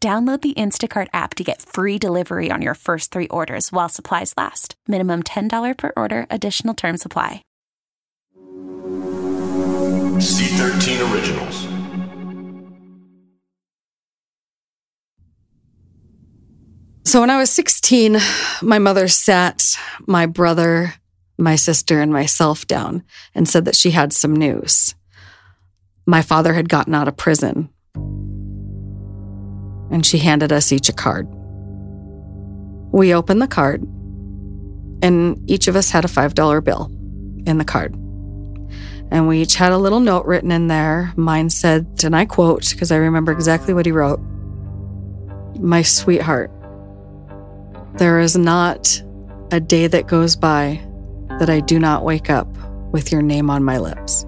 Download the Instacart app to get free delivery on your first three orders while supplies last. Minimum $10 per order, additional term supply. C13 Originals. So when I was 16, my mother sat my brother, my sister, and myself down and said that she had some news. My father had gotten out of prison and she handed us each a card. We opened the card, and each of us had a $5 bill in the card. And we each had a little note written in there. Mine said, and I quote, because I remember exactly what he wrote My sweetheart, there is not a day that goes by that I do not wake up with your name on my lips.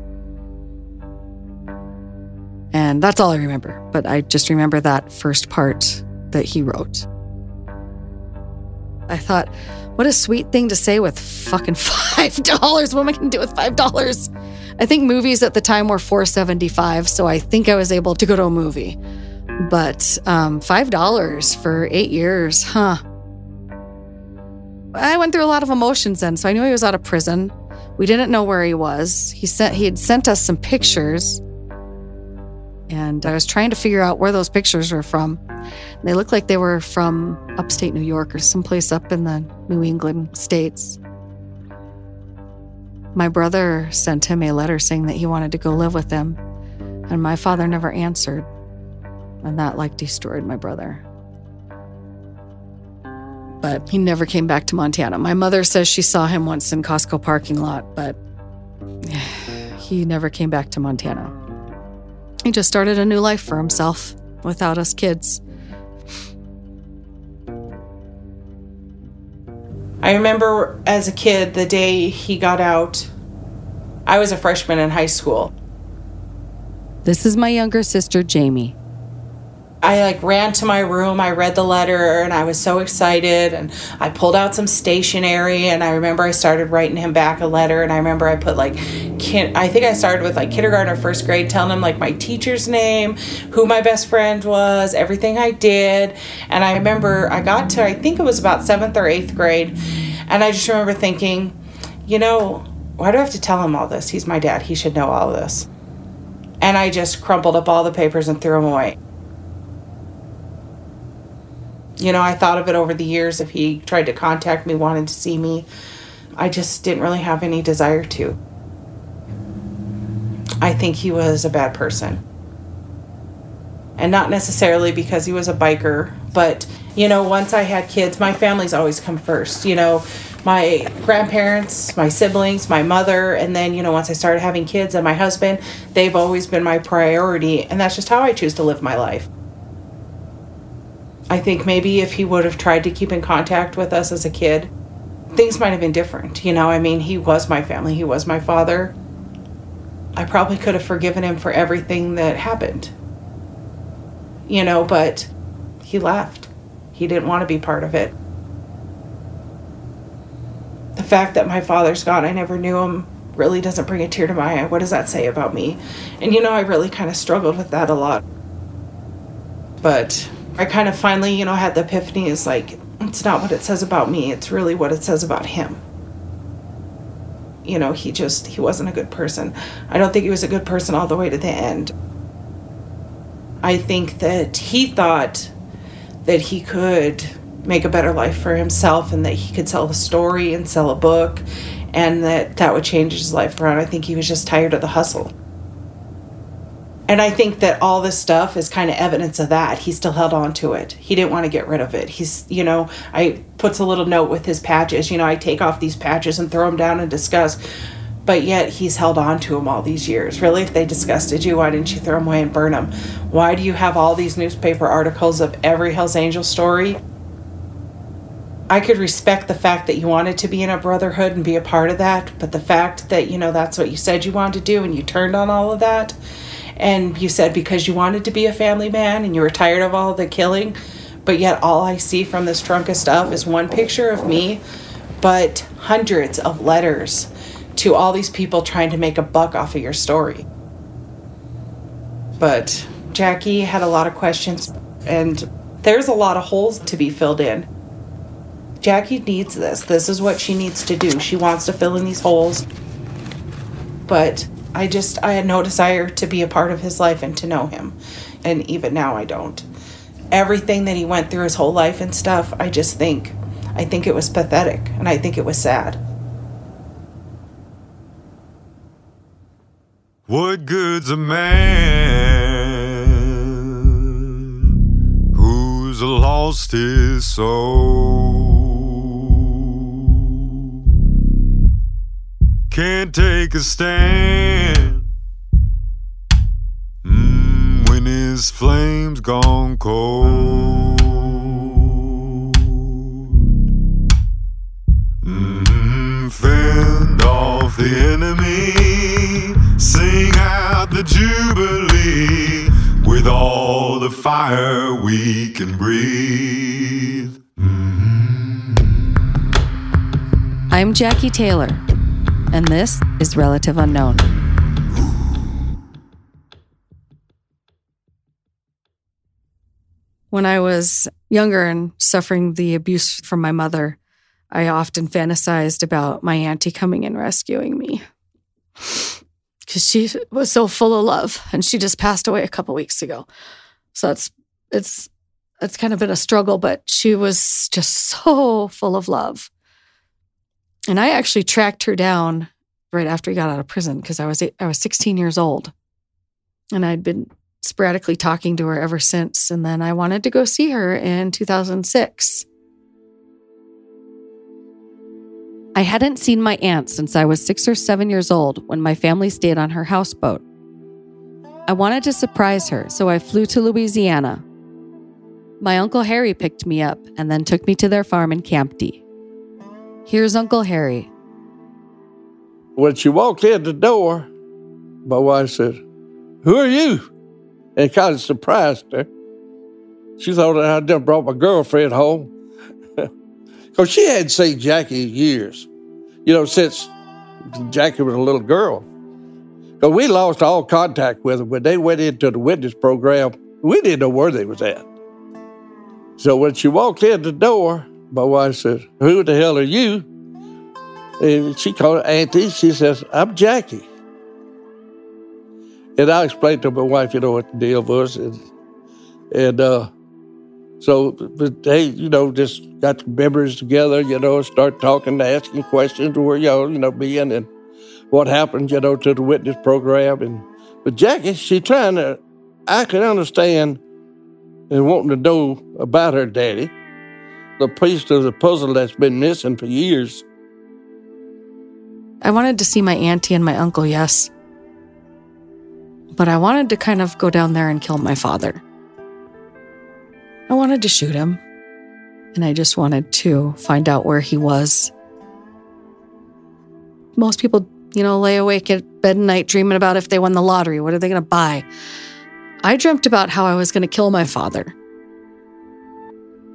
And that's all I remember. But I just remember that first part that he wrote. I thought, what a sweet thing to say with fucking five dollars. What am I gonna do with five dollars? I think movies at the time were four seventy five, so I think I was able to go to a movie. But um, five dollars for eight years, huh? I went through a lot of emotions then, so I knew he was out of prison. We didn't know where he was. He sent he had sent us some pictures and I was trying to figure out where those pictures were from. They looked like they were from upstate New York or someplace up in the New England states. My brother sent him a letter saying that he wanted to go live with him, and my father never answered. And that like destroyed my brother. But he never came back to Montana. My mother says she saw him once in Costco parking lot, but he never came back to Montana. He just started a new life for himself without us kids. I remember as a kid, the day he got out, I was a freshman in high school. This is my younger sister, Jamie. I like ran to my room, I read the letter and I was so excited and I pulled out some stationery and I remember I started writing him back a letter and I remember I put like kin- I think I started with like kindergarten or first grade telling him like my teacher's name, who my best friend was, everything I did. And I remember I got to I think it was about 7th or 8th grade and I just remember thinking, you know, why do I have to tell him all this? He's my dad. He should know all this. And I just crumpled up all the papers and threw them away. You know, I thought of it over the years if he tried to contact me, wanted to see me. I just didn't really have any desire to. I think he was a bad person. And not necessarily because he was a biker, but, you know, once I had kids, my family's always come first. You know, my grandparents, my siblings, my mother, and then, you know, once I started having kids and my husband, they've always been my priority. And that's just how I choose to live my life. I think maybe if he would have tried to keep in contact with us as a kid, things might have been different. You know, I mean, he was my family, he was my father. I probably could have forgiven him for everything that happened. You know, but he left. He didn't want to be part of it. The fact that my father's gone, I never knew him, really doesn't bring a tear to my eye. What does that say about me? And you know, I really kind of struggled with that a lot. But I kind of finally, you know, had the epiphany is like, it's not what it says about me, it's really what it says about him. You know, he just, he wasn't a good person. I don't think he was a good person all the way to the end. I think that he thought that he could make a better life for himself and that he could sell a story and sell a book and that that would change his life around. I think he was just tired of the hustle. And I think that all this stuff is kind of evidence of that. He still held on to it. He didn't want to get rid of it. He's, you know, I puts a little note with his patches. You know, I take off these patches and throw them down in disgust. but yet he's held on to them all these years. Really, if they disgusted you, why didn't you throw them away and burn them? Why do you have all these newspaper articles of every Hells Angel story? I could respect the fact that you wanted to be in a brotherhood and be a part of that, but the fact that, you know, that's what you said you wanted to do and you turned on all of that, and you said because you wanted to be a family man and you were tired of all the killing, but yet all I see from this trunk of stuff is one picture of me, but hundreds of letters to all these people trying to make a buck off of your story. But Jackee had a lot of questions, and there's a lot of holes to be filled in. Jackee needs this. This is what she needs to do. She wants to fill in these holes. But I just, I had no desire to be a part of his life and to know him. And even now, I don't. Everything that he went through his whole life and stuff, I just think, I think it was pathetic and I think it was sad. What good's a man who's lost his soul? Can't take a stand mm, when his flame's gone cold. Mm, fend off the enemy, sing out the jubilee with all the fire we can breathe. I'm Jackee Taylor, and this is Relative Unknown. When I was younger and suffering the abuse from my mother, I often fantasized about my auntie coming and rescuing me. Because she was so full of love, and she just passed away a couple weeks ago. So it's it's it's kind of been a struggle, but she was just so full of love. And I actually tracked her down right after he got out of prison because I was I was 16 years old, and I'd been sporadically talking to her ever since. And then I wanted to go see her in 2006. I hadn't seen my aunt since I was six or seven years old when my family stayed on her houseboat. I wanted to surprise her, so I flew to Louisiana. My Uncle Harry picked me up and then took me to their farm in Campti. Here's Uncle Harry. When she walked in the door, my wife said, Who are you? And kind of surprised her. She thought I just brought my girlfriend home. Because she hadn't seen Jackee in years, you know, since Jackee was a little girl. Because we lost all contact with them when they went into the witness program. We didn't know where they was at. So when she walked in the door, my wife said, Who the hell are you? And she called her Auntie. She says, I'm Jackee. And I explained to my wife, you know, what the deal was. And, and uh, so but they, you know, just got members together, you know, start talking, asking questions where y'all, you know, being and what happened, you know, to the witness program. And but Jackee, she trying to, I can understand and wanting to know about her daddy, the piece of the puzzle that's been missing for years. I wanted to see my auntie and my uncle, yes. But I wanted to kind of go down there and kill my father. I wanted to shoot him. And I just wanted to find out where he was. Most people, you know, lay awake at bed at night dreaming about if they won the lottery, what are they going to buy? I dreamt about how I was going to kill my father.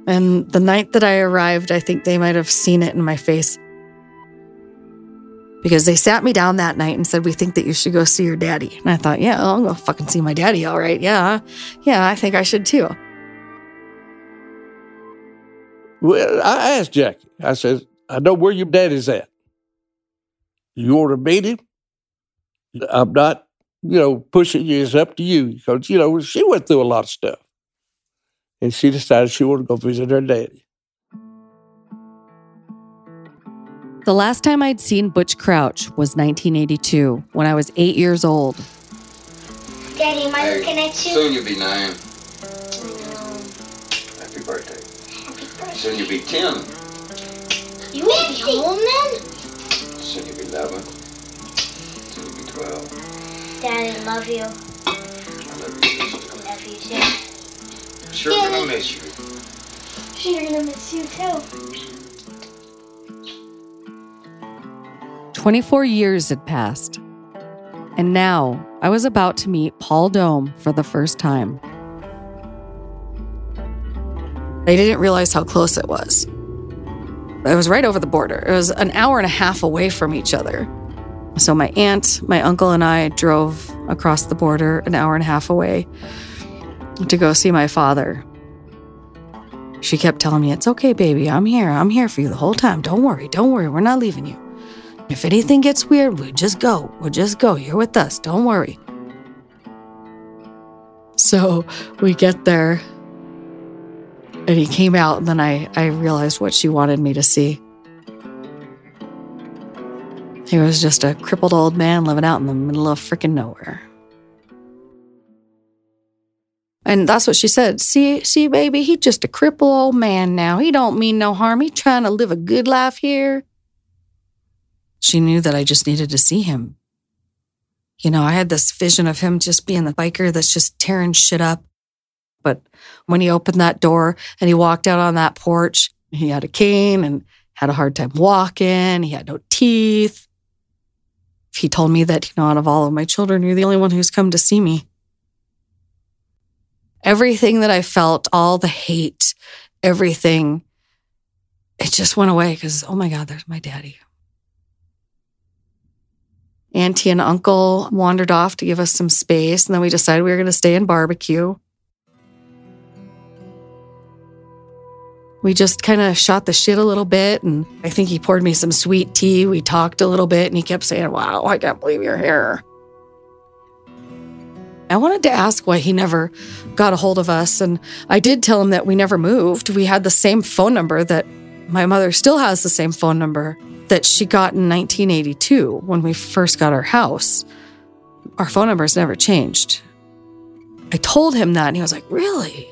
And the night that I arrived, I think they might have seen it in my face. Because they sat me down that night and said, We think that you should go see your daddy. And I thought, Yeah, I'll go fucking see my daddy, all right. Yeah. Yeah, I think I should too. Well, I asked Jackee, I said, I know where your daddy's at. You want to meet him? I'm not, you know, pushing you. It's up to you. Because, you know, she went through a lot of stuff. And she decided she wanted to go visit her daddy. The last time I'd seen Butch Crouch was 1982 when I was eight years old. Daddy, am I looking at you? Soon you'll be nine. I know. Happy birthday. Happy birthday. Soon you'll be ten. You won't be home then? Soon you'll be eleven. Well, Dad, I love you. I love you. sister. I love you too. Sure gonna miss you. She's gonna miss you too. 24 years had passed. And now I was about to meet Paul Dome for the first time. I didn't realize how close it was. It was right over the border. It was an hour and a half away from each other. So my aunt, my uncle, and I drove across the border an hour and a half away to go see my father. She kept telling me, It's okay, baby. I'm here. I'm here for you the whole time. Don't worry. Don't worry. We're not leaving you. If anything gets weird, we just go. We'll just go. You're with us. Don't worry. So we get there, and he came out, and then I, I realized what she wanted me to see. He was just a crippled old man living out in the middle of freaking nowhere. And that's what she said. See, see, baby, he just a cripple old man now. He don't mean no harm. He trying to live a good life here. She knew that I just needed to see him. You know, I had this vision of him just being the biker that's just tearing shit up. But when he opened that door and he walked out on that porch, he had a cane and had a hard time walking. He had no teeth. He told me that, you know, out of all of my children, you're the only one who's come to see me. Everything that I felt, all the hate, everything, it just went away because, oh my God, there's my daddy. Auntie and uncle wandered off to give us some space, and then we decided we were going to stay and barbecue. We just kind of shot the shit a little bit, and I think he poured me some sweet tea. We talked a little bit, and he kept saying, Wow, I can't believe you're here. I wanted to ask why he never got a hold of us, and I did tell him that we never moved. We had the same phone number that my mother still has the same phone number that she got in 1982 when we first got our house. Our phone numbers never changed. I told him that, and he was like, Really?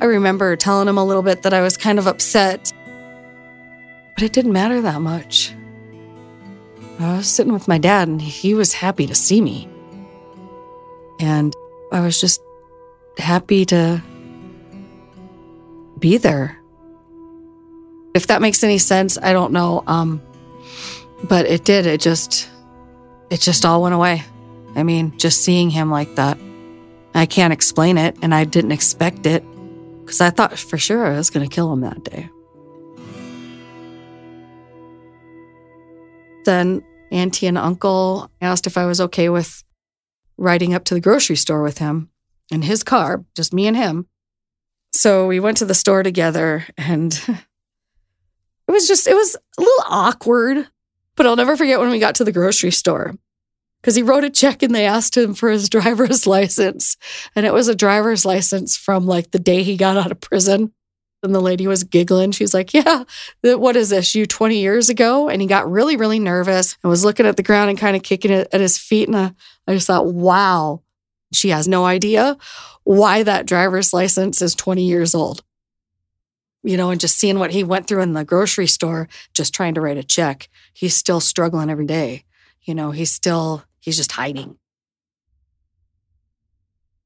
I remember telling him a little bit that I was kind of upset, but it didn't matter that much. I was sitting with my dad, and he was happy to see me. And I was just happy to be there. If that makes any sense, I don't know. Um, but it did. It just, it just all went away. I mean, just seeing him like that, I can't explain it, and I didn't expect it because I thought for sure I was going to kill him that day. Then Auntie and Uncle asked if I was okay with riding up to the grocery store with him in his car, just me and him. So we went to the store together and it was just, it was a little awkward, but I'll never forget when we got to the grocery store because he wrote a check and they asked him for his driver's license. And it was a driver's license from like the day he got out of prison. And the lady was giggling. She's like, Yeah, what is this? You 20 years ago? And he got really, really nervous and was looking at the ground and kind of kicking it at his feet. And I, I just thought, Wow, she has no idea why that driver's license is 20 years old. You know, and just seeing what he went through in the grocery store, just trying to write a check. He's still struggling every day. You know, he's still, he's just hiding.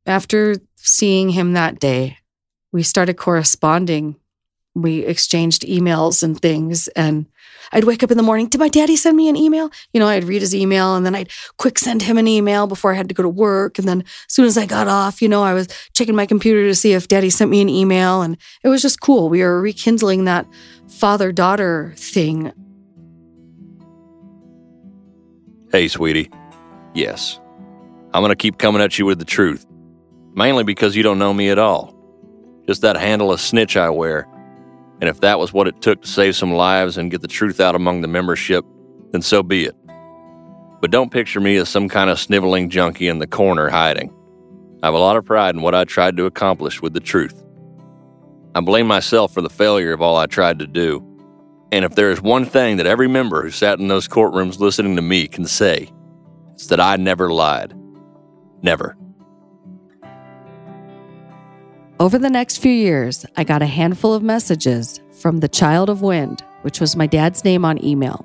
After seeing him that day, we started corresponding. We exchanged emails and things. And I'd wake up in the morning. Did my daddy send me an email? You know, I'd read his email and then I'd quick send him an email before I had to go to work. And then as soon as I got off, you know, I was checking my computer to see if daddy sent me an email. And it was just cool. We were rekindling that father daughter thing. Hey, sweetie. Yes. I'm going to keep coming at you with the truth. Mainly because you don't know me at all. Just that handle of snitch I wear. And if that was what it took to save some lives and get the truth out among the membership, then so be it. But don't picture me as some kind of sniveling junkie in the corner hiding. I have a lot of pride in what I tried to accomplish with the truth. I blame myself for the failure of all I tried to do. And if there is one thing that every member who sat in those courtrooms listening to me can say, it's that I never lied. Never. Over the next few years, I got a handful of messages from the Child of Wind, which was my dad's name on email.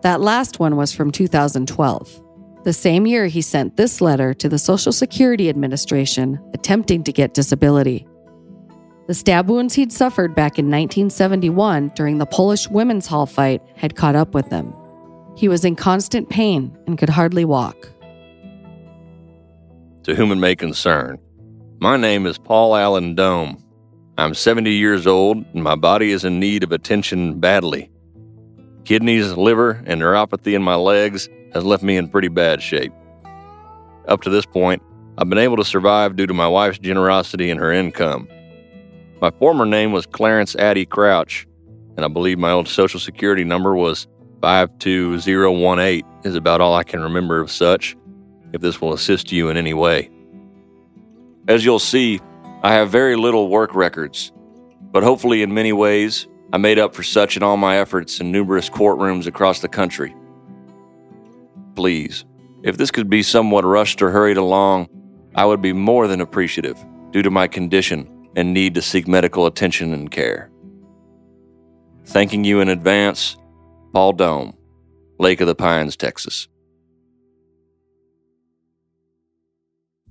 That last one was from 2012. The same year, he sent this letter to the Social Security Administration attempting to get disability. The stab wounds he'd suffered back in 1971 during the Polish Women's Hall fight had caught up with him. He was in constant pain and could hardly walk. To whom it may concern, my name is Paul Allen Dome. I'm 70 years old and my body is in need of attention badly. Kidneys, liver, and neuropathy in my legs has left me in pretty bad shape. Up to this point, I've been able to survive due to my wife's generosity and her income. My former name was Clarence Addy Crouch, and I believe my old social security number was 52018 is about all I can remember of such, if this will assist you in any way. As you'll see, I have very little work records, but hopefully in many ways, I made up for such in all my efforts in numerous courtrooms across the country. Please, if this could be somewhat rushed or hurried along, I would be more than appreciative due to my condition and need to seek medical attention and care. Thanking you in advance, Paul Dome, Lake of the Pines, Texas.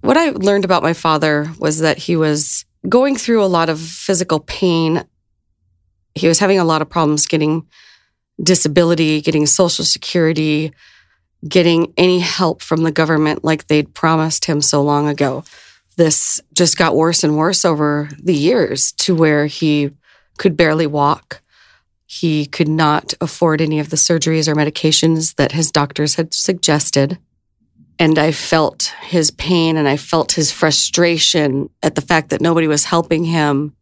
What I learned about my father was that he was going through a lot of physical pain. He was having a lot of problems getting disability, getting Social Security, getting any help from the government like they'd promised him so long ago. This just got worse and worse over the years to where he could barely walk. He could not afford any of the surgeries or medications that his doctors had suggested. And I felt his pain and I felt his frustration at the fact that nobody was helping him.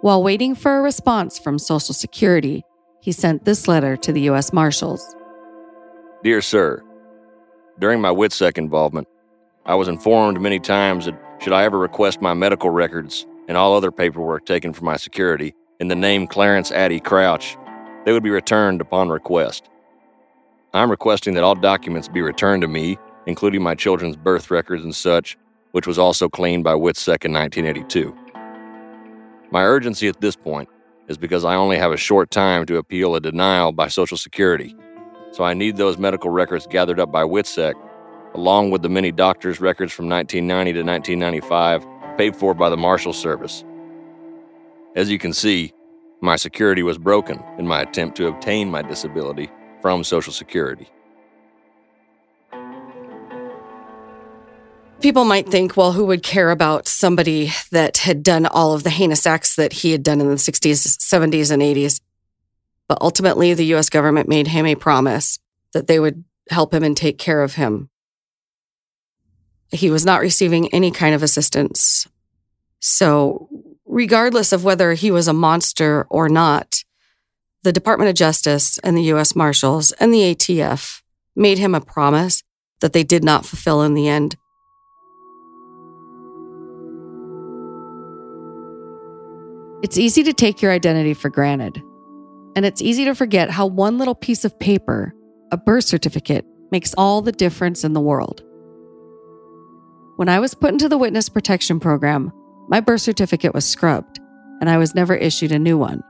While waiting for a response from Social Security, he sent this letter to the U.S. Marshals Dear Sir, during my WITSEC involvement, I was informed many times that should I ever request my medical records and all other paperwork taken for my security in the name Clarence Addy Crouch, they would be returned upon request. I'm requesting that all documents be returned to me, including my children's birth records and such, which was also cleaned by WITSEC in 1982. My urgency at this point is because I only have a short time to appeal a denial by Social Security, so I need those medical records gathered up by WITSEC, along with the many doctor's records from 1990 to 1995 paid for by the Marshal Service. As you can see, my security was broken in my attempt to obtain my disability from Social Security. People might think, well, who would care about somebody that had done all of the heinous acts that he had done in the 60s, 70s, and 80s? But ultimately, the US government made him a promise that they would help him and take care of him. He was not receiving any kind of assistance. So, regardless of whether he was a monster or not, the Department of Justice and the US Marshals and the ATF made him a promise that they did not fulfill in the end. It's easy to take your identity for granted. And it's easy to forget how one little piece of paper, a birth certificate, makes all the difference in the world. When I was put into the witness protection program, my birth certificate was scrubbed, and I was never issued a new one.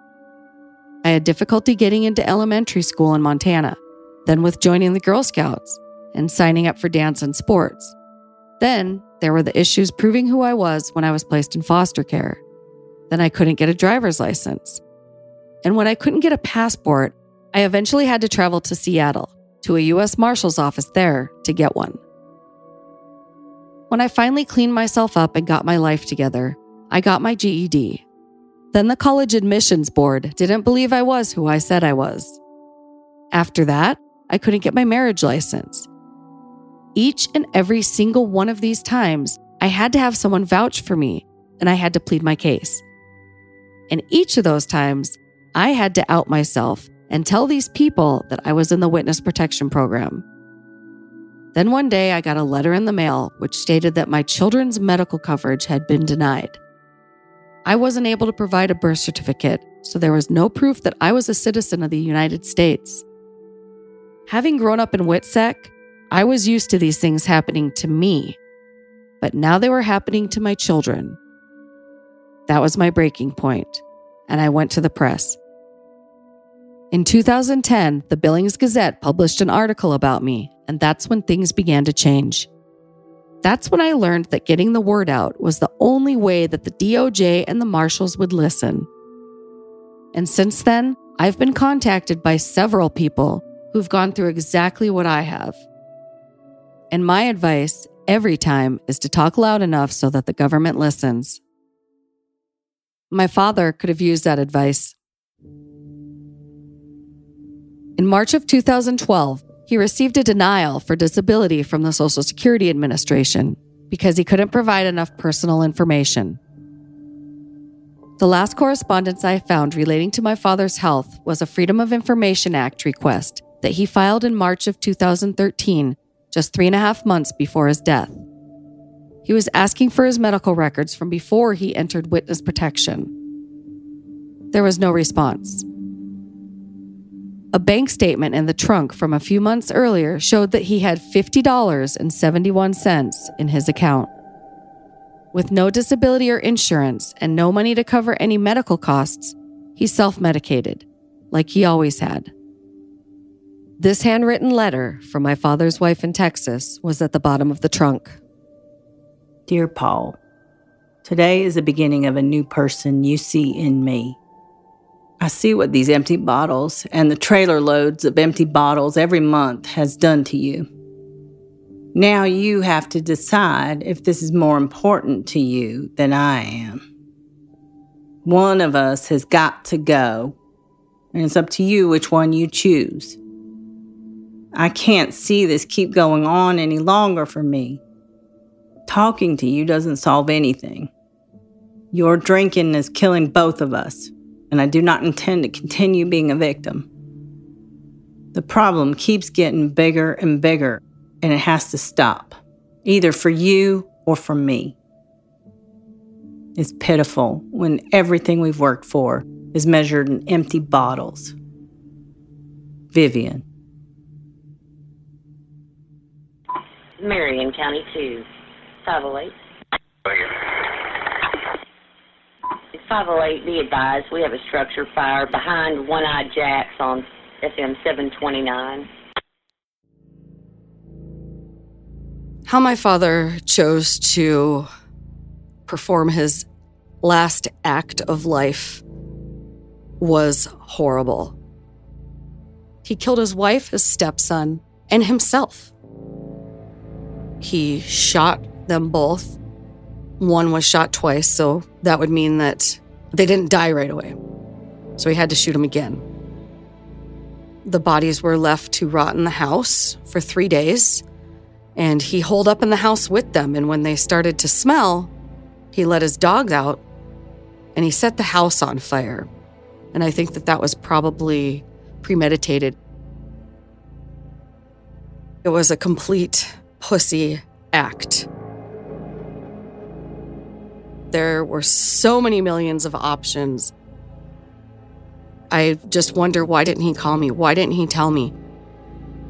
I had difficulty getting into elementary school in Montana, then with joining the Girl Scouts and signing up for dance and sports. Then there were the issues proving who I was when I was placed in foster care. Then I couldn't get a driver's license. And when I couldn't get a passport, I eventually had to travel to Seattle to a U.S. Marshal's office there to get one. When I finally cleaned myself up and got my life together, I got my GED then the college admissions board didn't believe I was who I said I was. After that, I couldn't get my marriage license. Each and every single one of these times, I had to have someone vouch for me and I had to plead my case. And each of those times, I had to out myself and tell these people that I was in the witness protection program. Then one day, I got a letter in the mail which stated that my children's medical coverage had been denied. I wasn't able to provide a birth certificate, so there was no proof that I was a citizen of the United States. Having grown up in WITSEC, I was used to these things happening to me, but now they were happening to my children. That was my breaking point, and I went to the press. In 2010, the Billings Gazette published an article about me, and that's when things began to change. That's when I learned that getting the word out was the only way that the DOJ and the marshals would listen. And since then, I've been contacted by several people who've gone through exactly what I have. And my advice every time is to talk loud enough so that the government listens. My father could have used that advice. In March of 2012, he received a denial for disability from the Social Security Administration because he couldn't provide enough personal information. The last correspondence I found relating to my father's health was a Freedom of Information Act request that he filed in March of 2013, just three and a half months before his death. He was asking for his medical records from before he entered witness protection. There was no response. A bank statement in the trunk from a few months earlier showed that he had $50.71 in his account. With no disability or insurance and no money to cover any medical costs, he self medicated, like he always had. This handwritten letter from my father's wife in Texas was at the bottom of the trunk. Dear Paul, today is the beginning of a new person you see in me. I see what these empty bottles and the trailer loads of empty bottles every month has done to you. Now you have to decide if this is more important to you than I am. One of us has got to go, and it's up to you which one you choose. I can't see this keep going on any longer for me. Talking to you doesn't solve anything. Your drinking is killing both of us and I do not intend to continue being a victim. The problem keeps getting bigger and bigger, and it has to stop, either for you or for me. It's pitiful when everything we've worked for is measured in empty bottles. Vivian. Marion County 2, 508. 508, be advised, we have a structure fire behind One Eye Jacks on FM 729. How my father chose to perform his last act of life was horrible. He killed his wife, his stepson, and himself. He shot them both one was shot twice, so that would mean that they didn't die right away. So he had to shoot him again. The bodies were left to rot in the house for three days, and he holed up in the house with them. And when they started to smell, he let his dog out and he set the house on fire. And I think that that was probably premeditated. It was a complete pussy act there were so many millions of options. I just wonder why didn't he call me? Why didn't he tell me?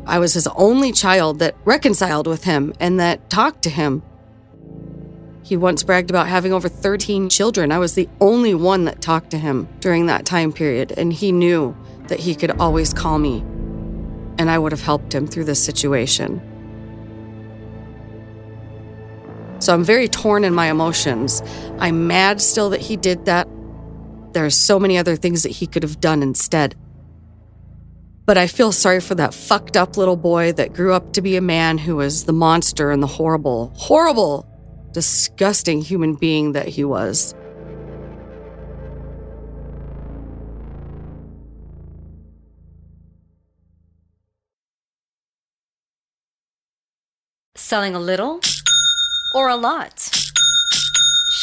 I was his only child that reconciled with him and that talked to him. He once bragged about having over 13 children. I was the only one that talked to him during that time period, and he knew that he could always call me, and I would have helped him through this situation. So I'm very torn in my emotions. I'm mad still that he did that. There are so many other things that he could have done instead. But I feel sorry for that fucked up little boy that grew up to be a man who was the monster and the horrible, horrible, disgusting human being that he was. Selling a little or a lot?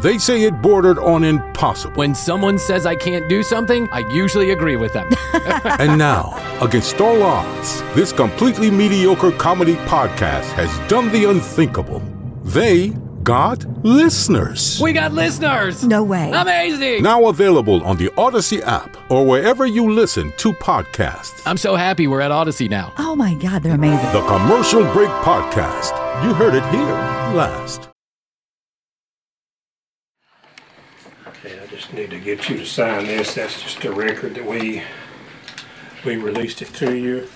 They say it bordered on impossible. When someone says I can't do something, I usually agree with them. and now, against all odds, this completely mediocre comedy podcast has done the unthinkable. They got listeners. We got listeners. No way. Amazing. Now available on the Odyssey app or wherever you listen to podcasts. I'm so happy we're at Odyssey now. Oh my God, they're amazing. The Commercial Break Podcast. You heard it here last. Okay, I just need to get you to sign this. That's just a record that we we released it to you.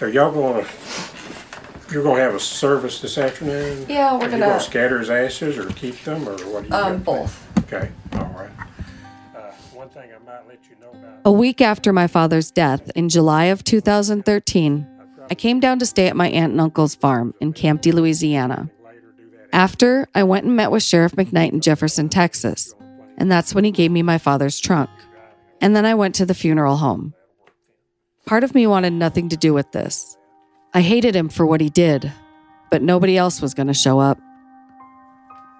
Are y'all going to? You're going to have a service this afternoon. Yeah, we're Are you gonna- going to scatter his ashes or keep them, or what? Do you Um, got both. Okay, all right. Uh, one thing I might let you know about. A week after my father's death in July of 2013, I came down to stay at my aunt and uncle's farm in Campti, Louisiana. After, I went and met with Sheriff McKnight in Jefferson, Texas, and that's when he gave me my father's trunk. And then I went to the funeral home. Part of me wanted nothing to do with this. I hated him for what he did, but nobody else was going to show up.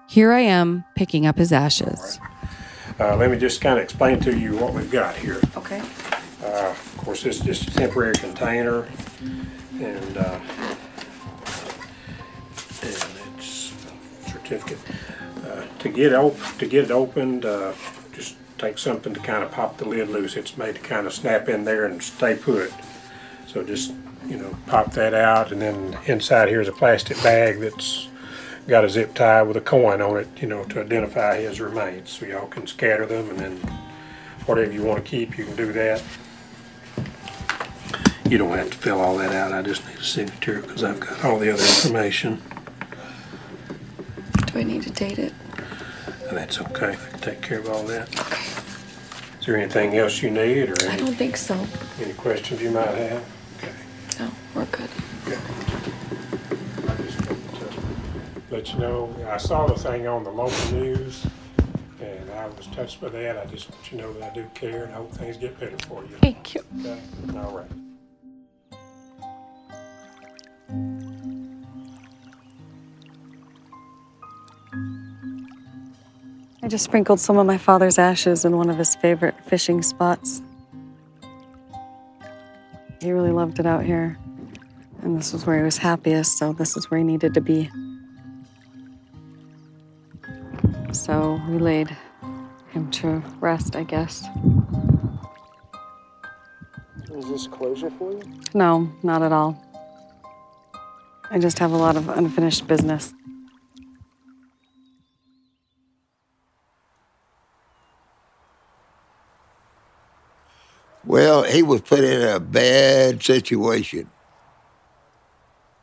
Here I am picking up his ashes. Uh, let me just kind of explain to you what we've got here. Okay. Uh, of course, this is just a temporary container, and uh, and it's a certificate. To get op- to get it opened, uh, just take something to kind of pop the lid loose. It's made to kind of snap in there and stay put. So just you know, pop that out, and then inside here's a plastic bag that's got a zip tie with a coin on it, you know, to identify his remains. So y'all can scatter them, and then whatever you want to keep, you can do that. You don't have to fill all that out. I just need a signature because I've got all the other information. Do I need to date it? And that's okay. I can take care of all that. Is there anything else you need or I any, don't think so. any questions you might have? Okay. No, we're good. Okay. I just want to let you know, I saw the thing on the local news and I was touched by that. I just want you to know that I do care and I hope things get better for you. Thank you. Okay? All right. I just sprinkled some of my father's ashes in one of his favorite fishing spots. He really loved it out here. And this was where he was happiest, so this is where he needed to be. So we laid him to rest, I guess. Is this closure for you? No, not at all. I just have a lot of unfinished business. Well, he was put in a bad situation.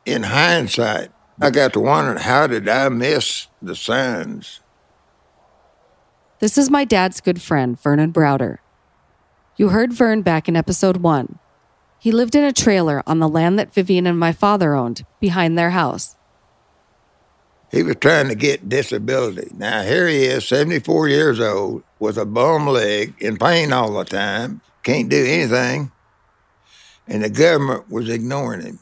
In hindsight, I got to wondering how did I miss the signs? This is my dad's good friend, Vernon Browder. You heard Vern back in episode one. He lived in a trailer on the land that Vivian and my father owned behind their house. He was trying to get disability. Now here he is, 74 years old, with a bum leg, in pain all the time, can't do anything, and the government was ignoring him.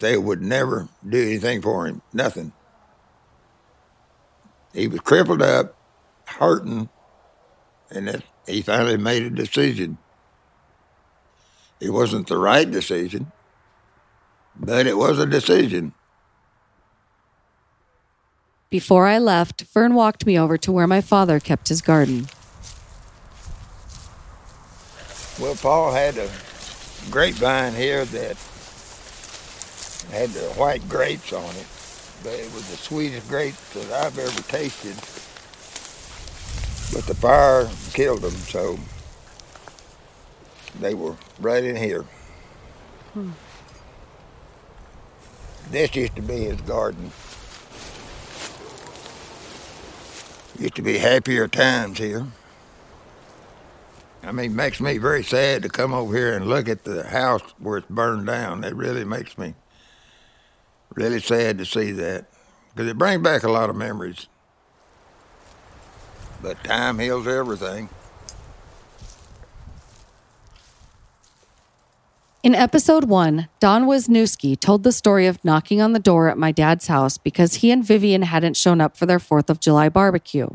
They would never do anything for him, nothing. He was crippled up, hurting, and it, he finally made a decision. It wasn't the right decision, but it was a decision. Before I left, Vern walked me over to where my father kept his garden. Well, Paul had a grapevine here that had the white grapes on it, but it was the sweetest grapes that I've ever tasted. But the fire killed them, so they were right in here. Hmm. This used to be his garden. Used to be happier times here. I mean, it makes me very sad to come over here and look at the house where it's burned down. It really makes me really sad to see that because it brings back a lot of memories. But time heals everything. In episode one, Dawn Wisniewski told the story of knocking on the door at my dad's house because he and Vivian hadn't shown up for their 4th of July barbecue.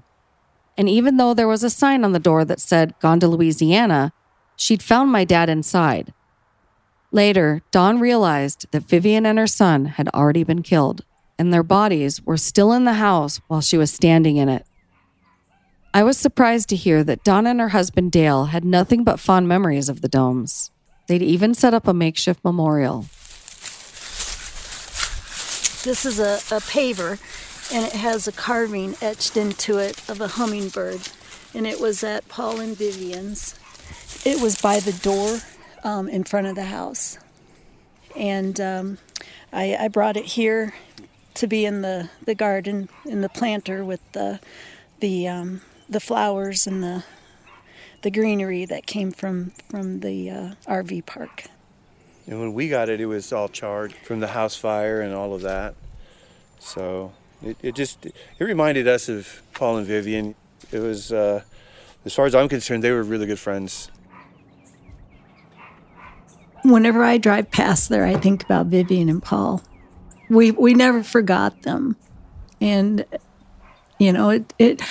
And even though there was a sign on the door that said, Gone to Louisiana, she'd found my dad inside. Later, Dawn realized that Vivian and her son had already been killed, and their bodies were still in the house while she was standing in it. I was surprised to hear that Dawn and her husband Dale had nothing but fond memories of the Domes. They'd even set up a makeshift memorial. This is a, a paver, and it has a carving etched into it of a hummingbird. And it was at Paul and Vivian's. It was by the door um, in front of the house. And um, I, I brought it here to be in the, the garden, in the planter with the, the, um, the flowers and the, the greenery that came from, from the uh, RV park. And when we got it, it was all charred from the house fire and all of that. So it, it just it reminded us of Paul and Vivian. It was, uh, as far as I'm concerned, they were really good friends. Whenever I drive past there, I think about Vivian and Paul. We we never forgot them, and you know it it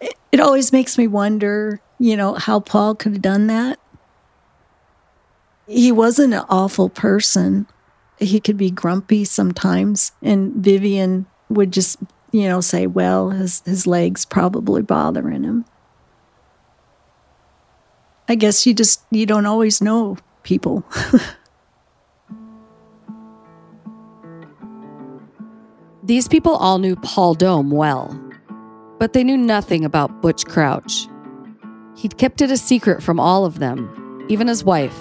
it, it always makes me wonder, you know, how Paul could have done that. He wasn't an awful person. He could be grumpy sometimes, and Vivian would just, you know, say, "Well, his his legs probably bothering him." I guess you just you don't always know people. These people all knew Paul Dome well, but they knew nothing about Butch Crouch. He'd kept it a secret from all of them, even his wife.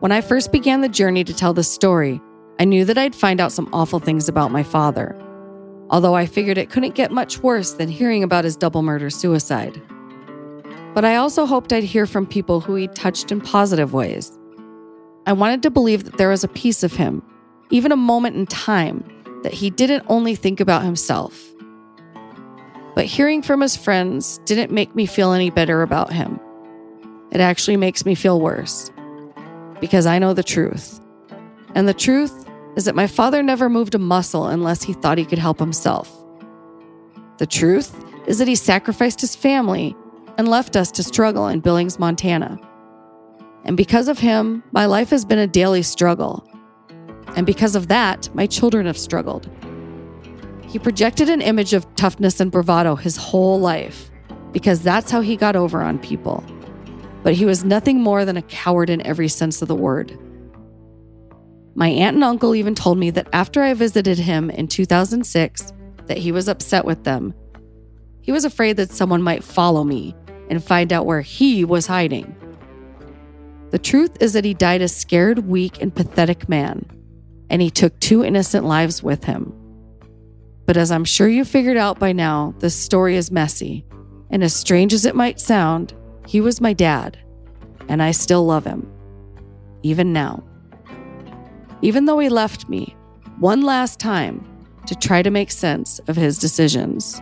When I first began the journey to tell this story, I knew that I'd find out some awful things about my father, although I figured it couldn't get much worse than hearing about his double murder suicide. But I also hoped I'd hear from people who he touched in positive ways. I wanted to believe that there was a piece of him, even a moment in time, that he didn't only think about himself. But hearing from his friends didn't make me feel any better about him. It actually makes me feel worse. Because I know the truth. And the truth is that my father never moved a muscle unless he thought he could help himself. The truth is that he sacrificed his family and left us to struggle in Billings, Montana. And because of him, my life has been a daily struggle. And because of that, my children have struggled. He projected an image of toughness and bravado his whole life because that's how he got over on people. But he was nothing more than a coward in every sense of the word. My aunt and uncle even told me that after I visited him in 2006 that he was upset with them. He was afraid that someone might follow me and find out where he was hiding. The truth is that he died a scared, weak, and pathetic man, and he took two innocent lives with him. But as I'm sure you figured out by now, this story is messy. And as strange as it might sound, he was my dad, and I still love him, even now. Even though he left me one last time to try to make sense of his decisions.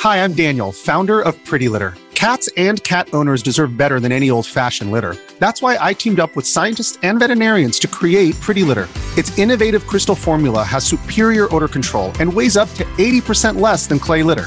Hi, I'm Daniel, founder of Pretty Litter. Cats and cat owners deserve better than any old fashioned litter. That's why I teamed up with scientists and veterinarians to create Pretty Litter. Its innovative crystal formula has superior odor control and weighs up to 80% less than clay litter.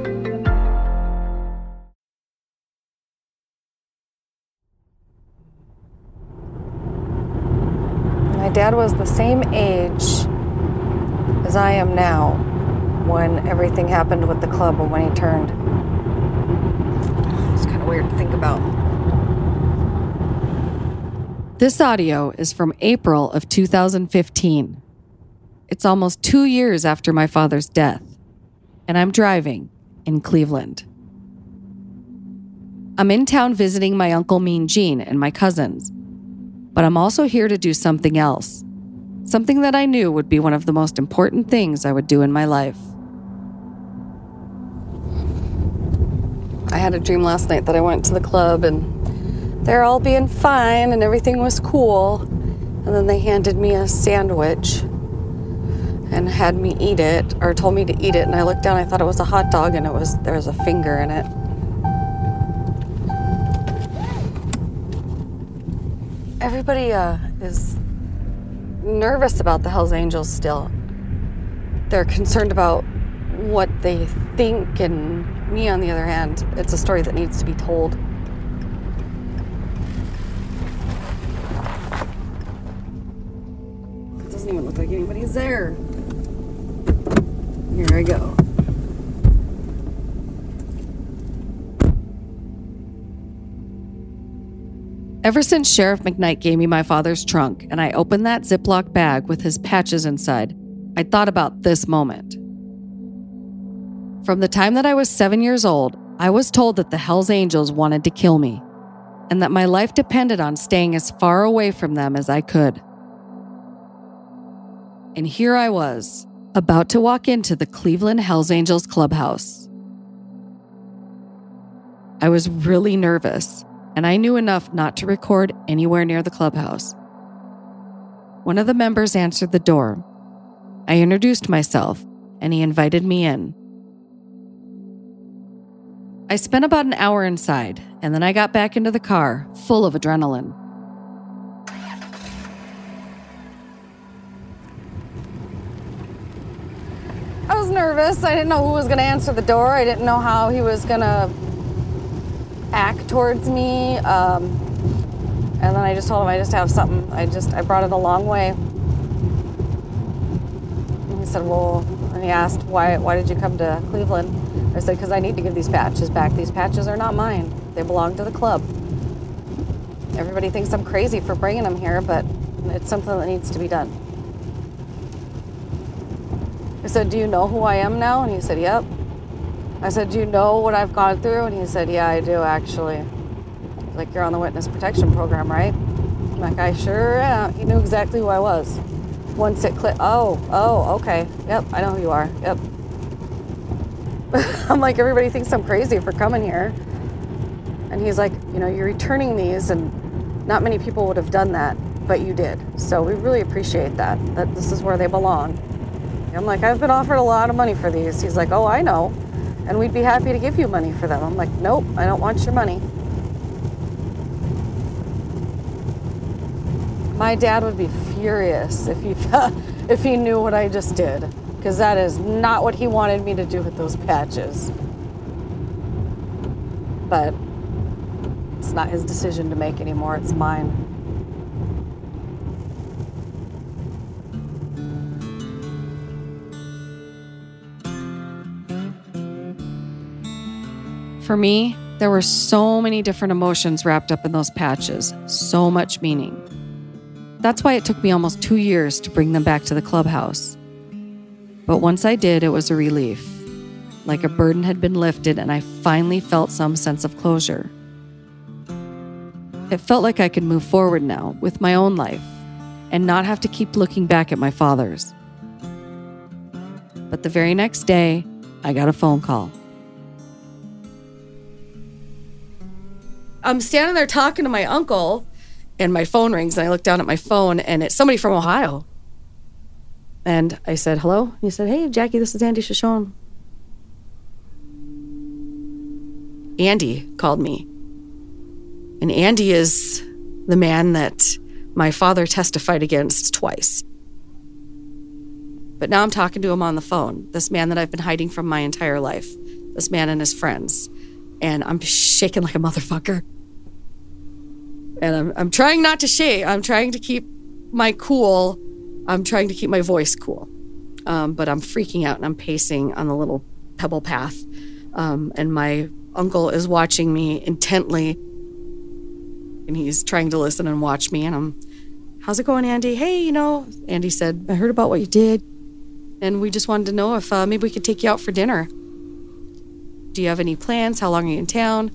The same age as I am now when everything happened with the club or when he turned. It's kind of weird to think about. This audio is from April of 2015. It's almost two years after my father's death, and I'm driving in Cleveland. I'm in town visiting my uncle Mean Gene and my cousins, but I'm also here to do something else. Something that I knew would be one of the most important things I would do in my life. I had a dream last night that I went to the club and they're all being fine and everything was cool. And then they handed me a sandwich and had me eat it or told me to eat it and I looked down I thought it was a hot dog and it was there was a finger in it. Everybody uh, is nervous about the Hells Angels still. They're concerned about what they think, and me, on the other hand, it's a story that needs to be told. It doesn't even look like anybody's there. Here I go. Ever since Sheriff McKnight gave me my father's trunk and I opened that Ziploc bag with his patches inside, I thought about this moment. From the time that I was seven years old, I was told that the Hells Angels wanted to kill me and that my life depended on staying as far away from them as I could. And here I was, about to walk into the Cleveland Hells Angels clubhouse. I was really nervous and I knew enough not to record anywhere near the clubhouse. One of the members answered the door. I introduced myself, and he invited me in. I spent about an hour inside, and then I got back into the car, full of adrenaline. I was nervous. I didn't know who was going to answer the door. I didn't know how he was going to act towards me. Um, and then I just told him I just have something. I just I brought it a long way. And he said, "Well," and he asked, "Why? Why did you come to Cleveland?" I said, "Because I need to give these patches back. These patches are not mine. They belong to the club. Everybody thinks I'm crazy for bringing them here, but it's something that needs to be done." I said, "Do you know who I am now?" And he said, "Yep." I said, Do you know what I've gone through? And he said, Yeah, I do actually. Like, you're on the witness protection program, right? I'm like, I sure am. He knew exactly who I was. Once it clicked, oh, oh, okay. Yep, I know who you are. Yep. I'm like, everybody thinks I'm crazy for coming here. And he's like, You know, you're returning these, and not many people would have done that, but you did. So we really appreciate that, that this is where they belong. I'm like, I've been offered a lot of money for these. He's like, Oh, I know and we'd be happy to give you money for them. I'm like, nope, I don't want your money. My dad would be furious if he if he knew what I just did, because that is not what he wanted me to do with those patches. But it's not his decision to make anymore, it's mine. For me, there were so many different emotions wrapped up in those patches, so much meaning. That's why it took me almost two years to bring them back to the clubhouse. But once I did, it was a relief. like a burden had been lifted and I finally felt some sense of closure. It felt like I could move forward now with my own life and not have to keep looking back at my father's. But the very next day, I got a phone call. I'm standing there talking to my uncle, and my phone rings, and I look down at my phone, and it's somebody from Ohio. And I said, Hello? And He said, Hey, Jackee, this is Andy Shoshone. Andy called me. And Andy is the man that my father testified against twice. But now I'm talking to him on the phone, this man that I've been hiding from my entire life, this man and his friends. And I'm shaking like a motherfucker. And I'm, I'm trying not to shake. I'm trying to keep my cool. I'm trying to keep my voice cool. Um, but I'm freaking out and I'm pacing on the little pebble path. Um, and my uncle is watching me intently. And he's trying to listen and watch me. And I'm, how's it going, Andy? Hey, you know, Andy said, I heard about what you did. And we just wanted to know if uh, maybe we could take you out for dinner. Do you have any plans? How long are you in town?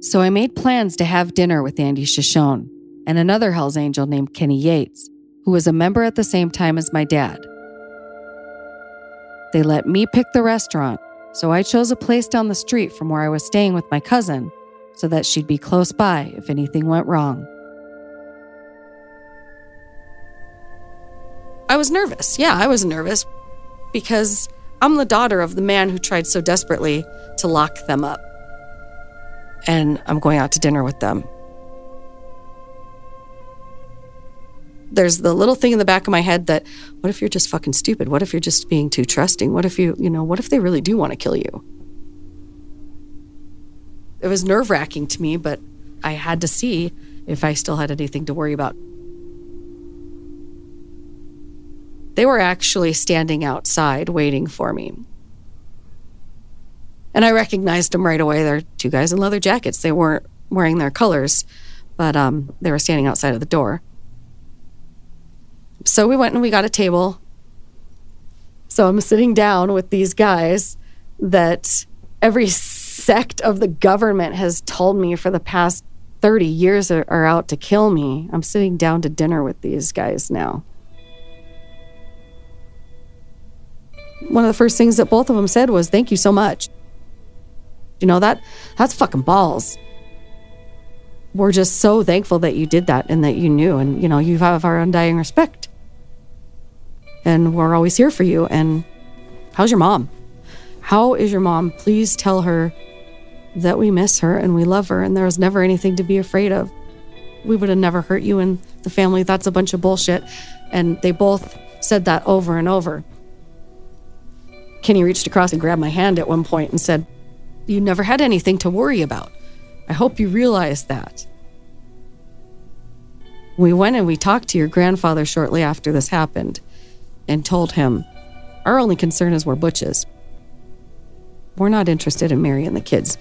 So I made plans to have dinner with Andy Shoshone and another Hells Angel named Kenny Yates, who was a member at the same time as my dad. They let me pick the restaurant, so I chose a place down the street from where I was staying with my cousin so that she'd be close by if anything went wrong. I was nervous. Yeah, I was nervous because I'm the daughter of the man who tried so desperately to lock them up. And I'm going out to dinner with them. There's the little thing in the back of my head that what if you're just fucking stupid? What if you're just being too trusting? What if you, you know, what if they really do want to kill you? It was nerve wracking to me, but I had to see if I still had anything to worry about. They were actually standing outside waiting for me. And I recognized them right away. They're two guys in leather jackets. They weren't wearing their colors, but um, they were standing outside of the door. So we went and we got a table. So I'm sitting down with these guys that every sect of the government has told me for the past 30 years are, are out to kill me. I'm sitting down to dinner with these guys now. One of the first things that both of them said was, Thank you so much. You know, that that's fucking balls. We're just so thankful that you did that and that you knew, and you know, you have our undying respect. And we're always here for you. And how's your mom? How is your mom? Please tell her that we miss her and we love her, and there was never anything to be afraid of. We would have never hurt you and the family. That's a bunch of bullshit. And they both said that over and over. Kenny reached across and grabbed my hand at one point and said, You never had anything to worry about. I hope you realize that. We went and we talked to your grandfather shortly after this happened and told him, Our only concern is we're butches. We're not interested in marrying the kids.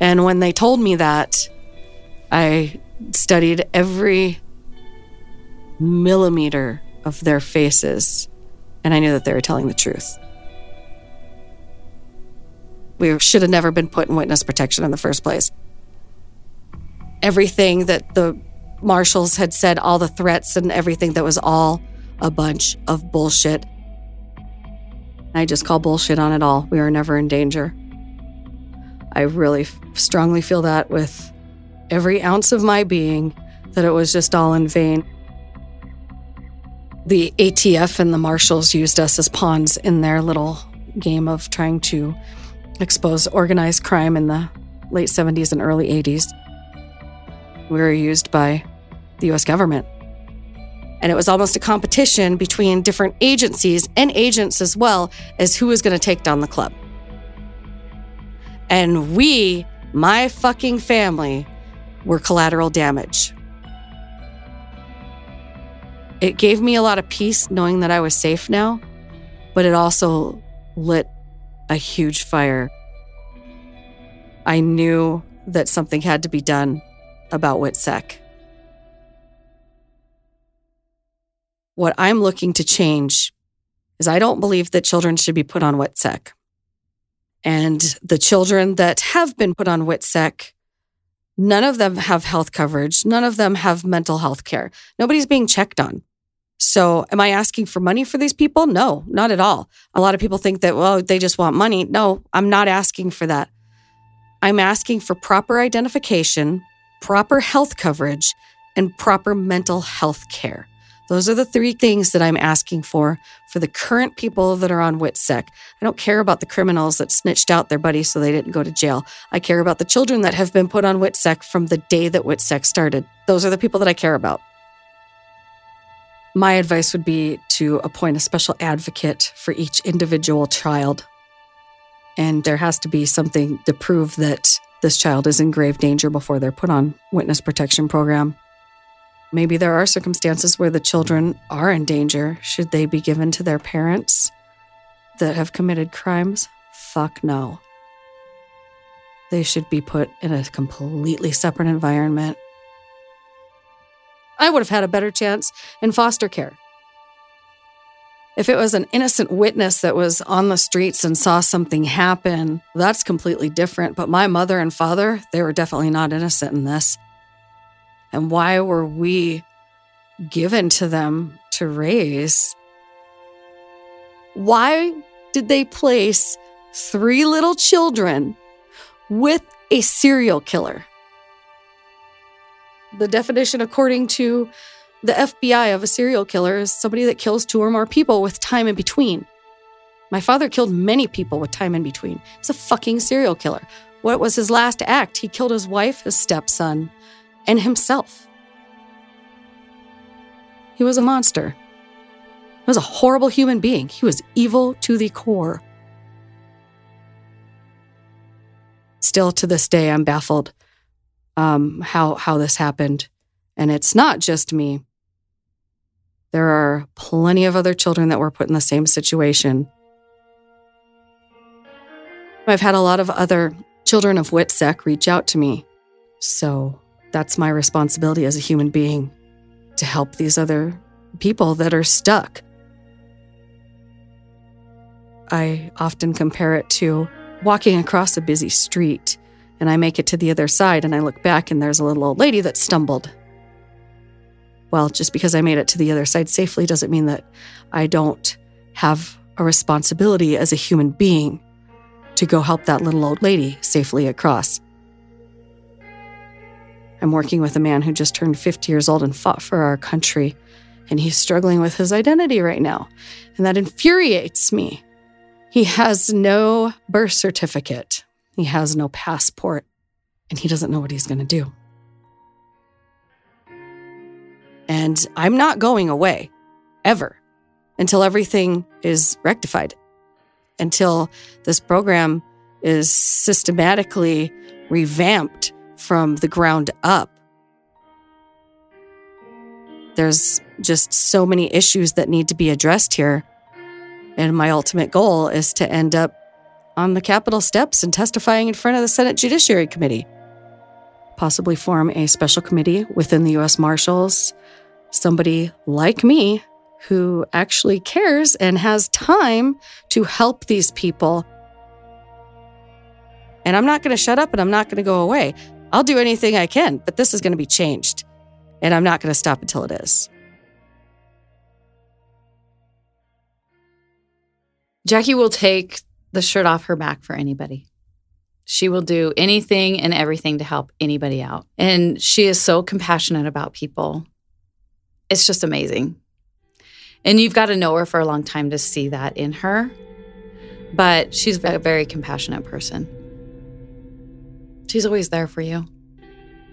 And when they told me that, I studied every millimeter of their faces and I knew that they were telling the truth. We should have never been put in witness protection in the first place. Everything that the marshals had said, all the threats and everything that was all a bunch of bullshit. I just call bullshit on it all. We were never in danger. I really strongly feel that with every ounce of my being that it was just all in vain. The ATF and the marshals used us as pawns in their little game of trying to expose organized crime in the late 70s and early 80s. We were used by the US government. And it was almost a competition between different agencies and agents as well as who was going to take down the club. And we, my fucking family, were collateral damage. It gave me a lot of peace knowing that I was safe now, but it also lit a huge fire. I knew that something had to be done about WITSEC. what I'm looking to change is I don't believe that children should be put on WITSEC. And the children that have been put on WITSEC, none of them have health coverage. None of them have mental health care. Nobody's being checked on. So, am I asking for money for these people? No, not at all. A lot of people think that, well, they just want money. No, I'm not asking for that. I'm asking for proper identification, proper health coverage, and proper mental health care. Those are the three things that I'm asking for for the current people that are on WITSEC. I don't care about the criminals that snitched out their buddies so they didn't go to jail. I care about the children that have been put on WITSEC from the day that WITSEC started. Those are the people that I care about. My advice would be to appoint a special advocate for each individual child. And there has to be something to prove that this child is in grave danger before they're put on witness protection program. Maybe there are circumstances where the children are in danger. Should they be given to their parents that have committed crimes? Fuck no. They should be put in a completely separate environment. I would have had a better chance in foster care. If it was an innocent witness that was on the streets and saw something happen, that's completely different. But my mother and father, they were definitely not innocent in this. And why were we given to them to raise? Why did they place three little children with a serial killer? The definition, according to the FBI, of a serial killer is somebody that kills two or more people with time in between. My father killed many people with time in between. He's a fucking serial killer. What was his last act? He killed his wife, his stepson, and himself. He was a monster. He was a horrible human being. He was evil to the core. Still to this day, I'm baffled um, how how this happened, and it's not just me. There are plenty of other children that were put in the same situation. I've had a lot of other children of WITSEC reach out to me, so that's my responsibility as a human being to help these other people that are stuck. I often compare it to walking across a busy street and I make it to the other side and I look back and there's a little old lady that stumbled. Well, just because I made it to the other side safely doesn't mean that I don't have a responsibility as a human being to go help that little old lady safely across. I'm working with a man who just turned 50 years old and fought for our country, and he's struggling with his identity right now. And that infuriates me. He has no birth certificate, he has no passport, and he doesn't know what he's going to do. And I'm not going away ever until everything is rectified, until this program is systematically revamped from the ground up. There's just so many issues that need to be addressed here. And my ultimate goal is to end up on the Capitol steps and testifying in front of the Senate Judiciary Committee. Possibly form a special committee within the U.S. Marshals, somebody like me who actually cares and has time to help these people. And I'm not going to shut up and I'm not going to go away. I'll do anything I can, but this is going to be changed. And I'm not going to stop until it is. Jackee will take the shirt off her back for anybody. She will do anything and everything to help anybody out. And she is so compassionate about people. It's just amazing. And you've got to know her for a long time to see that in her. But she's a very compassionate person. She's always there for you.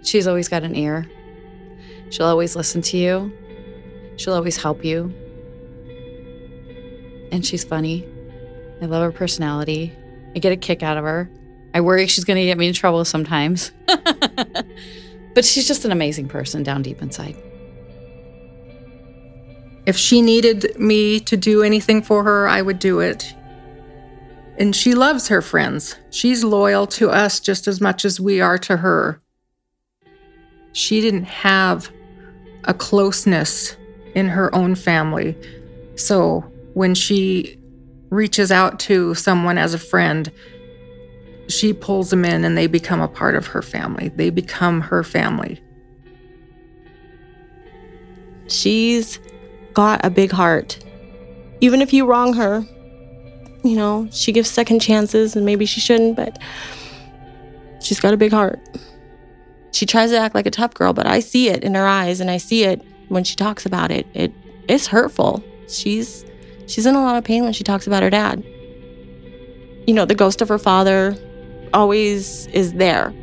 She's always got an ear. She'll always listen to you. She'll always help you. And she's funny. I love her personality. I get a kick out of her. I worry she's going to get me in trouble sometimes. but she's just an amazing person down deep inside. If she needed me to do anything for her, I would do it. And she loves her friends. She's loyal to us just as much as we are to her. She didn't have a closeness in her own family. So when she reaches out to someone as a friend, she pulls them in and they become a part of her family. They become her family. She's got a big heart. Even if you wrong her, you know, she gives second chances and maybe she shouldn't, but she's got a big heart. She tries to act like a tough girl, but I see it in her eyes and I see it when she talks about it. It it's hurtful. She's she's in a lot of pain when she talks about her dad. You know, the ghost of her father always is there.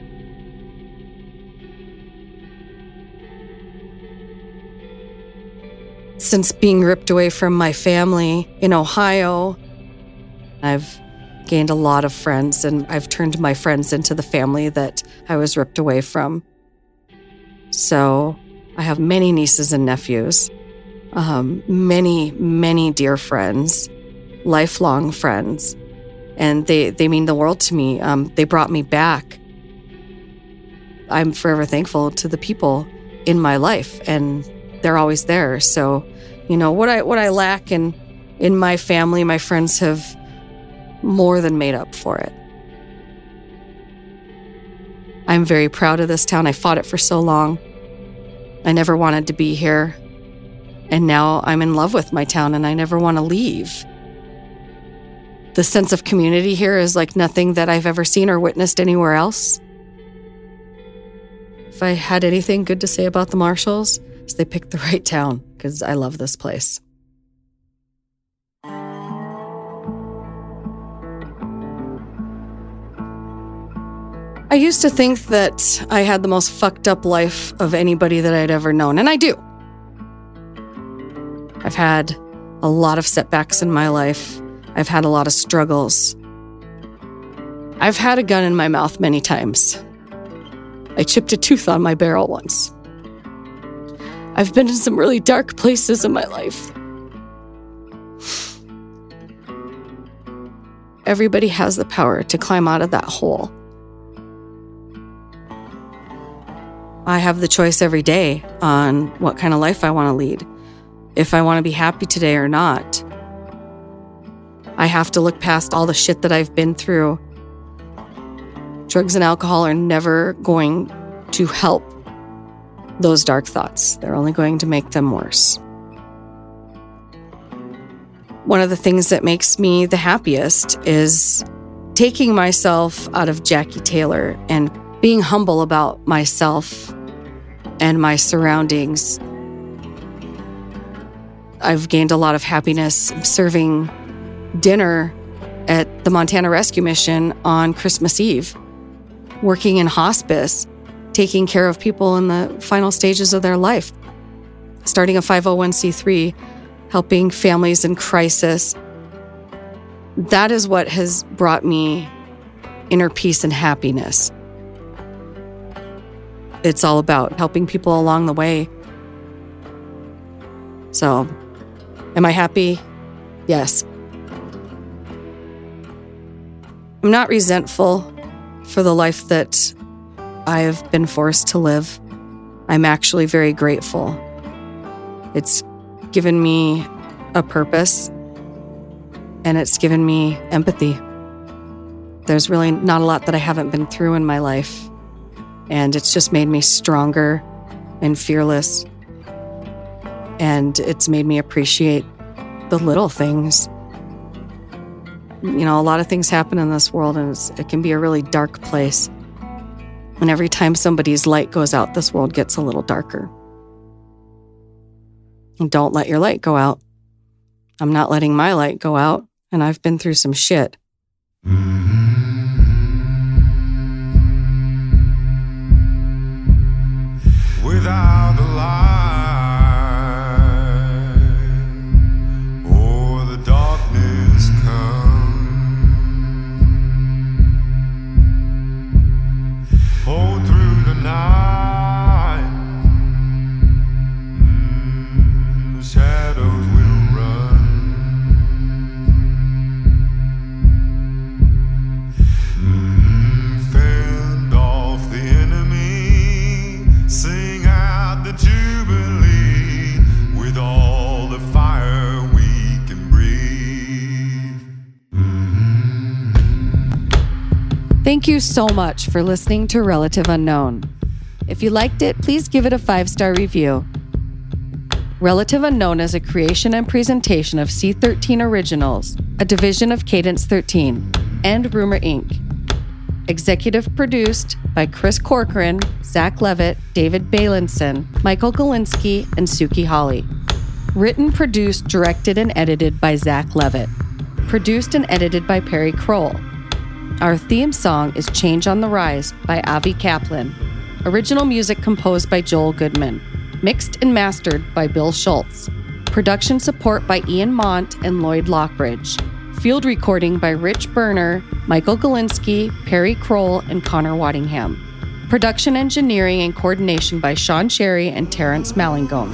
Since being ripped away from my family in Ohio, I've gained a lot of friends and I've turned my friends into the family that I was ripped away from. So I have many nieces and nephews, um, many, many dear friends, lifelong friends, and they, they mean the world to me. Um, they brought me back. I'm forever thankful to the people in my life, and they're always there. So, you know what I what I lack in in my family, my friends have more than made up for it. I'm very proud of this town. I fought it for so long. I never wanted to be here. And now I'm in love with my town and I never want to leave. The sense of community here is like nothing that I've ever seen or witnessed anywhere else. If I had anything good to say about the Marshals, is they picked the right town because I love this place. I used to think that I had the most fucked up life of anybody that I'd ever known, and I do. I've had a lot of setbacks in my life. I've had a lot of struggles. I've had a gun in my mouth many times. I chipped a tooth on my barrel once. I've been in some really dark places in my life. Everybody has the power to climb out of that hole. I have the choice every day on what kind of life I want to lead, if I want to be happy today or not. I have to look past all the shit that I've been through. Drugs and alcohol are never going to help those dark thoughts, they're only going to make them worse. One of the things that makes me the happiest is taking myself out of Jackee Taylor and being humble about myself and my surroundings. I've gained a lot of happiness serving dinner at the Montana Rescue Mission on Christmas Eve, working in hospice, taking care of people in the final stages of their life, starting a 501c3, helping families in crisis. That is what has brought me inner peace and happiness. It's all about helping people along the way. So, am I happy? Yes. I'm not resentful for the life that I've been forced to live. I'm actually very grateful. It's given me a purpose and it's given me empathy. There's really not a lot that I haven't been through in my life. And it's just made me stronger and fearless. And it's made me appreciate the little things. You know, a lot of things happen in this world, and it can be a really dark place. And every time somebody's light goes out, this world gets a little darker. And don't let your light go out. I'm not letting my light go out, and I've been through some shit. Without Thank you so much for listening to Relative Unknown. If you liked it, please give it a five star review. Relative Unknown is a creation and presentation of C13 Originals, a division of Cadence 13, and Rumor Inc. Executive produced by Chris Corcoran, Zach Levitt, David Balinson, Michael Galinsky, and Suki Holly. Written, produced, directed, and edited by Zach Levitt. Produced and edited by Perry Kroll. Our theme song is Change on the Rise by Avi Kaplan. Original music composed by Joel Goodman. Mixed and mastered by Bill Schultz. Production support by Ian Mont and Lloyd Lockridge. Field recording by Rich Berner, Michael Galinsky, Perry Kroll, and Connor Waddingham. Production engineering and coordination by Sean Cherry and Terrence Malingone.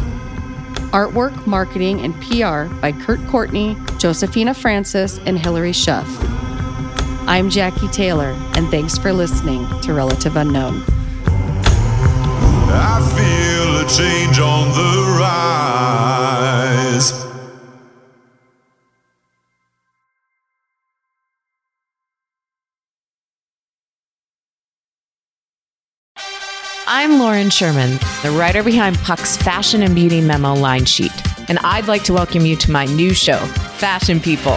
Artwork, marketing, and PR by Kurt Courtney, Josephina Francis, and Hilary Schuff. I'm Jackee Taylor, and thanks for listening to Relative Unknown. I feel a change on the rise. I'm Lauren Sherman, the writer behind Puck's Fashion and Beauty Memo line sheet, and I'd like to welcome you to my new show, Fashion People.